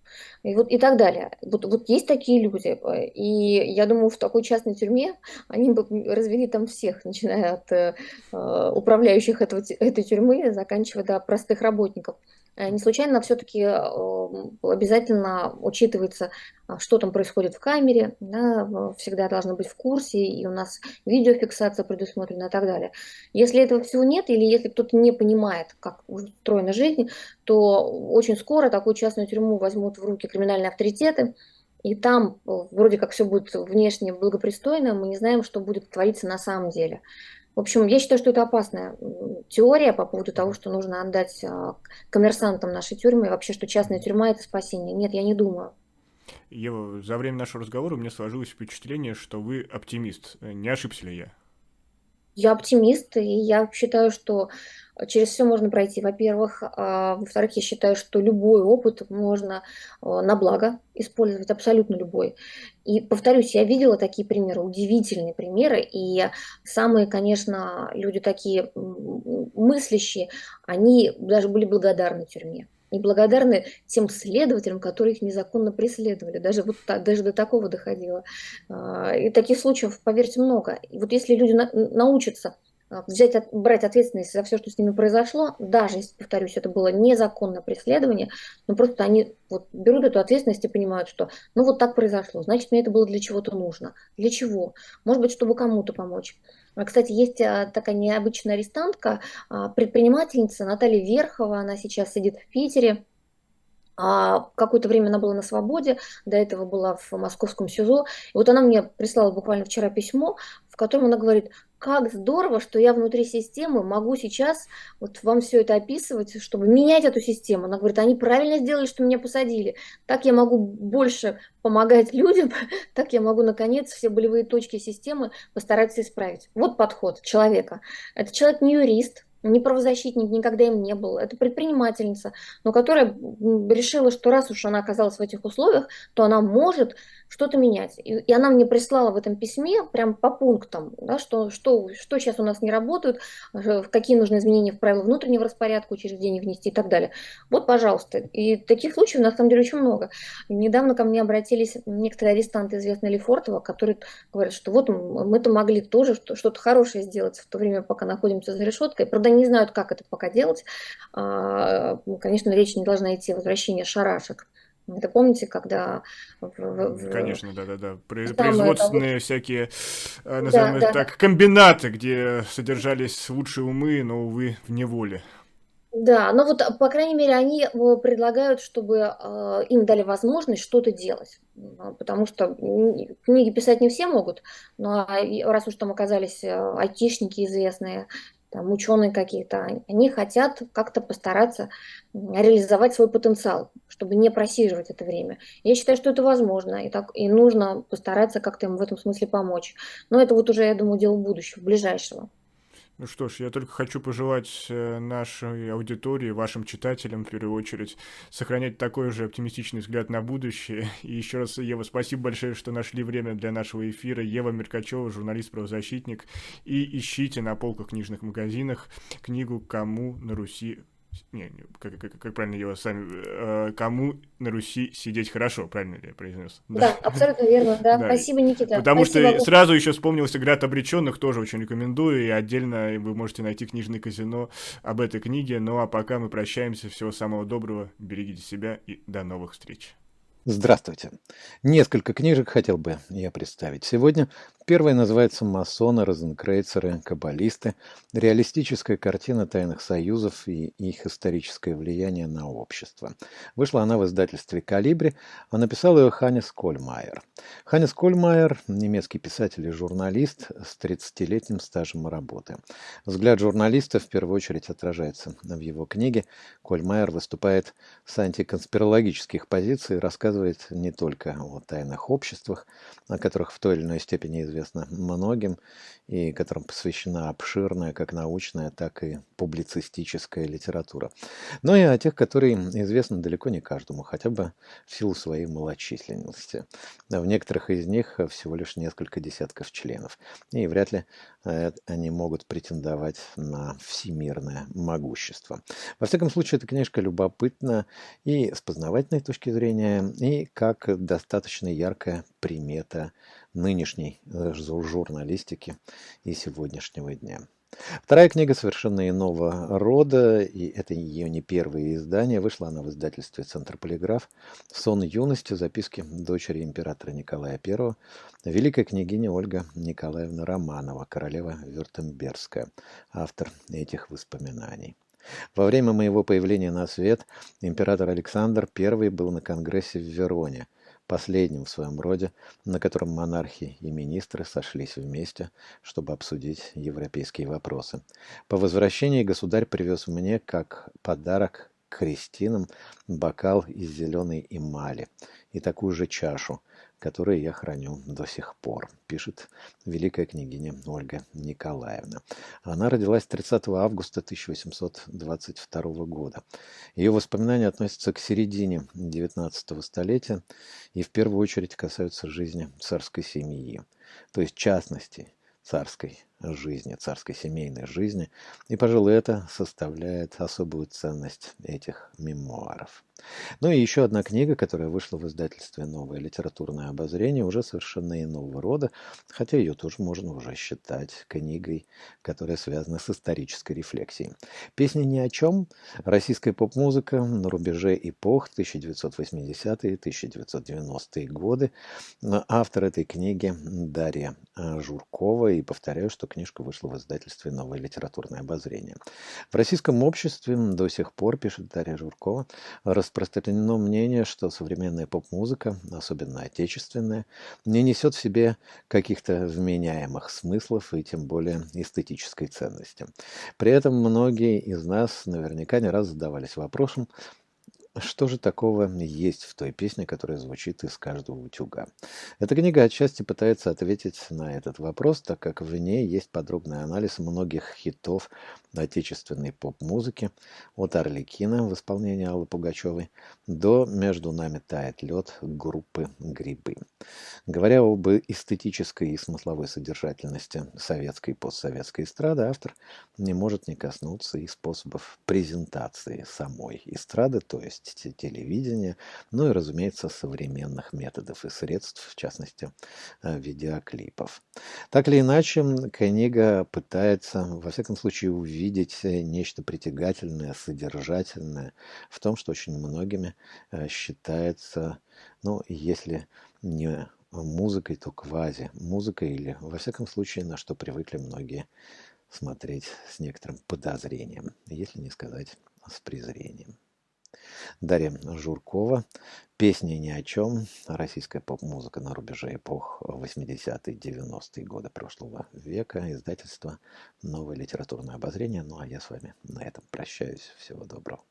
и, вот, и так далее. Вот, вот есть такие люди, и я думаю, в такой частной тюрьме они бы развели там всех, [LAUGHS] начиная от э, управляющих этого, этой тюрьмы, заканчивая до простых работников. Э, не случайно все-таки э, обязательно учитывается, а, что там происходит в камере, да, всегда должно быть в курсе, и у нас видеофиксация предусмотрена и так далее. Если этого всего нет, или если кто-то не понимает, как устроена жизнь, то очень скоро такую частную тюрьму возьмут в руки криминальные авторитеты, и там вроде как все будет внешне благопристойно, мы не знаем, что будет твориться на самом деле. В общем, я считаю, что это опасная теория по поводу того, что нужно отдать а, коммерсантам нашей тюрьмы, и вообще, что частная тюрьма – это спасение. Нет, я не думаю. Ева, за время нашего разговора у меня сложилось впечатление, что вы оптимист. Не ошибся ли я? Я оптимист, и я считаю, что через все можно пройти. Во-первых. А, во-вторых, я считаю, что любой опыт можно а, на благо использовать, абсолютно любой. И повторюсь, я видела такие примеры, удивительные примеры, и самые, конечно, люди такие мыслящие, они даже были благодарны тюрьме и благодарны тем следователям, которые их незаконно преследовали. Даже, вот, даже до такого доходило. А, и таких случаев, поверьте, много. И вот если люди на, научатся взять, брать ответственность за все, что с ними произошло, даже если, повторюсь, это было незаконное преследование, но просто они вот берут эту ответственность и понимают, что ну вот так произошло, значит, мне это было для чего-то нужно. Для чего? Может быть, чтобы кому-то помочь. А, кстати, есть а, такая необычная арестантка, предпринимательница Наталья Верхова, она сейчас сидит в Питере, а какое-то время она была на свободе, до этого была в московском СИЗО. И вот она мне прислала буквально вчера письмо, в котором она говорит, как здорово, что я внутри системы могу сейчас вот вам все это описывать, чтобы менять эту систему. Она говорит, они правильно сделали, что меня посадили. Так я могу больше помогать [LAUGHS] людям, так я могу, наконец, все болевые точки системы постараться исправить. Вот подход человека. Это человек не юрист, не правозащитник, никогда им не был. Это предпринимательница, но которая решила, что раз уж она оказалась в этих условиях, то она может что-то менять. И, и она мне прислала в этом письме прям по пунктам, да, что, что, что сейчас у нас не работает, э, какие нужны изменения в правила внутреннего распорядка учреждений внести и так далее. Вот, пожалуйста. И таких случаев на самом деле очень много. Недавно ко мне обратились некоторые арестанты, известные Лефортова, которые говорят, что вот мы-то могли тоже что-то хорошее сделать в то время, пока находимся за решеткой. Правда, не знают, как это пока делать. А, конечно, речь не должна идти о возвращении шарашек Это помните, когда... Конечно, да-да-да. Производственные того... всякие, э, назовем да, да. так, комбинаты, где содержались лучшие умы, но, увы, в неволе. Да, но вот, по крайней мере, они э, предлагают, чтобы э, им дали возможность что-то делать. Потому что книги писать не все могут, но а, раз уж там оказались э, айтишники известные, там, ученые какие-то, они хотят как-то постараться реализовать свой потенциал, чтобы не просиживать это время. Я считаю, что это возможно, и, так, и нужно постараться как-то им в этом смысле помочь. Но это вот уже, я думаю, дело будущего, ближайшего. Ну что ж, я только хочу пожелать э, нашей аудитории, вашим читателям, в первую очередь, сохранять такой же оптимистичный взгляд на будущее. [LAUGHS] И еще раз, Ева, спасибо большое, что нашли время для нашего эфира. Ева Меркачева, журналист-правозащитник. И ищите на полках книжных магазинах книгу «Кому на Руси не, не как, как, как правильно его сами... Э, кому на Руси сидеть хорошо, правильно ли я произнес? Да, да абсолютно верно, да. [LAUGHS] да. Спасибо, Никита. Потому Спасибо. что сразу еще вспомнился «Град обреченных», тоже очень рекомендую, и отдельно вы можете найти книжное казино об этой книге. Ну а пока мы прощаемся, всего самого доброго, берегите себя и до новых встреч. Здравствуйте. Несколько книжек хотел бы я представить сегодня. Первая называется «Масоны, розенкрейцеры, каббалисты. Реалистическая картина тайных союзов и их историческое влияние на общество». Вышла она в издательстве «Калибри», а написал ее Ханес Кольмайер. Ханес Кольмайер – немецкий писатель и журналист с 30-летним стажем работы. Взгляд журналиста в первую очередь отражается в его книге. Кольмайер выступает с антиконспирологических позиций и рассказывает не только о тайных обществах, о которых в той или иной степени известно многим, и которым посвящена обширная как научная, так и публицистическая литература. Но и о тех, которые известны далеко не каждому, хотя бы в силу своей малочисленности. В некоторых из них всего лишь несколько десятков членов, и вряд ли э, они могут претендовать на всемирное могущество. Во всяком случае, эта книжка любопытна и с познавательной точки зрения, и как достаточно яркая примета нынешней э, журналистики и сегодняшнего дня. Вторая книга совершенно иного рода, и это ее не первое издание. Вышла она в издательстве «Центр Полиграф». «Сон юности. Записки дочери императора Николая I». Великая княгиня Ольга Николаевна Романова, королева Вюртембергская, автор этих воспоминаний. Во время моего появления на свет император Александр I был на конгрессе в Вероне – последним в своем роде, на котором монархи и министры сошлись вместе, чтобы обсудить европейские вопросы. По возвращении государь привез мне, как подарок крестинам, бокал из зеленой эмали и такую же чашу, которые я храню до сих пор, пишет великая княгиня Ольга Николаевна. Она родилась 30 августа 1822 года. Ее воспоминания относятся к середине XIX столетия и в первую очередь касаются жизни царской семьи, то есть частности царской жизни, царской семейной жизни, и, пожалуй, это составляет особую ценность этих мемуаров. Ну и еще одна книга, которая вышла в издательстве «Новое литературное обозрение», уже совершенно иного рода, хотя ее тоже можно уже считать книгой, которая связана с исторической рефлексией. «Песни ни о чем. Российская поп-музыка на рубеже эпох 1980-е, 1990-е годы». Автор этой книги Дарья Журкова, и повторяю, что книжка вышла в издательстве «Новое литературное обозрение». В российском обществе до сих пор, пишет Дарья Журкова, распространено мнение, что современная поп-музыка, особенно отечественная, не несет в себе каких-то вменяемых смыслов и тем более эстетической ценности. При этом многие из нас наверняка не раз задавались вопросом, что же такого есть в той песне, которая звучит из каждого утюга? Эта книга отчасти пытается ответить на этот вопрос, так как в ней есть подробный анализ многих хитов отечественной поп-музыки, от Орликина в исполнении Аллы Пугачевой до «Между нами тает лед» группы «Грибы». Говоря об эстетической и смысловой содержательности советской и постсоветской эстрады, автор не может не коснуться и способов презентации самой эстрады, то есть возможности телевидения, ну и, разумеется, современных методов и средств, в частности, э, видеоклипов. Так или иначе, книга пытается, во всяком случае, увидеть нечто притягательное, содержательное в том, что очень многими э, считается, ну, если не музыкой, то квази музыкой или, во всяком случае, на что привыкли многие смотреть с некоторым подозрением, если не сказать с презрением. Дарья Журкова. Песни ни о чем. Российская поп-музыка на рубеже эпох 80-е, 90-е годы прошлого века. Издательство «Новое литературное обозрение». Ну а я с вами на этом прощаюсь. Всего доброго.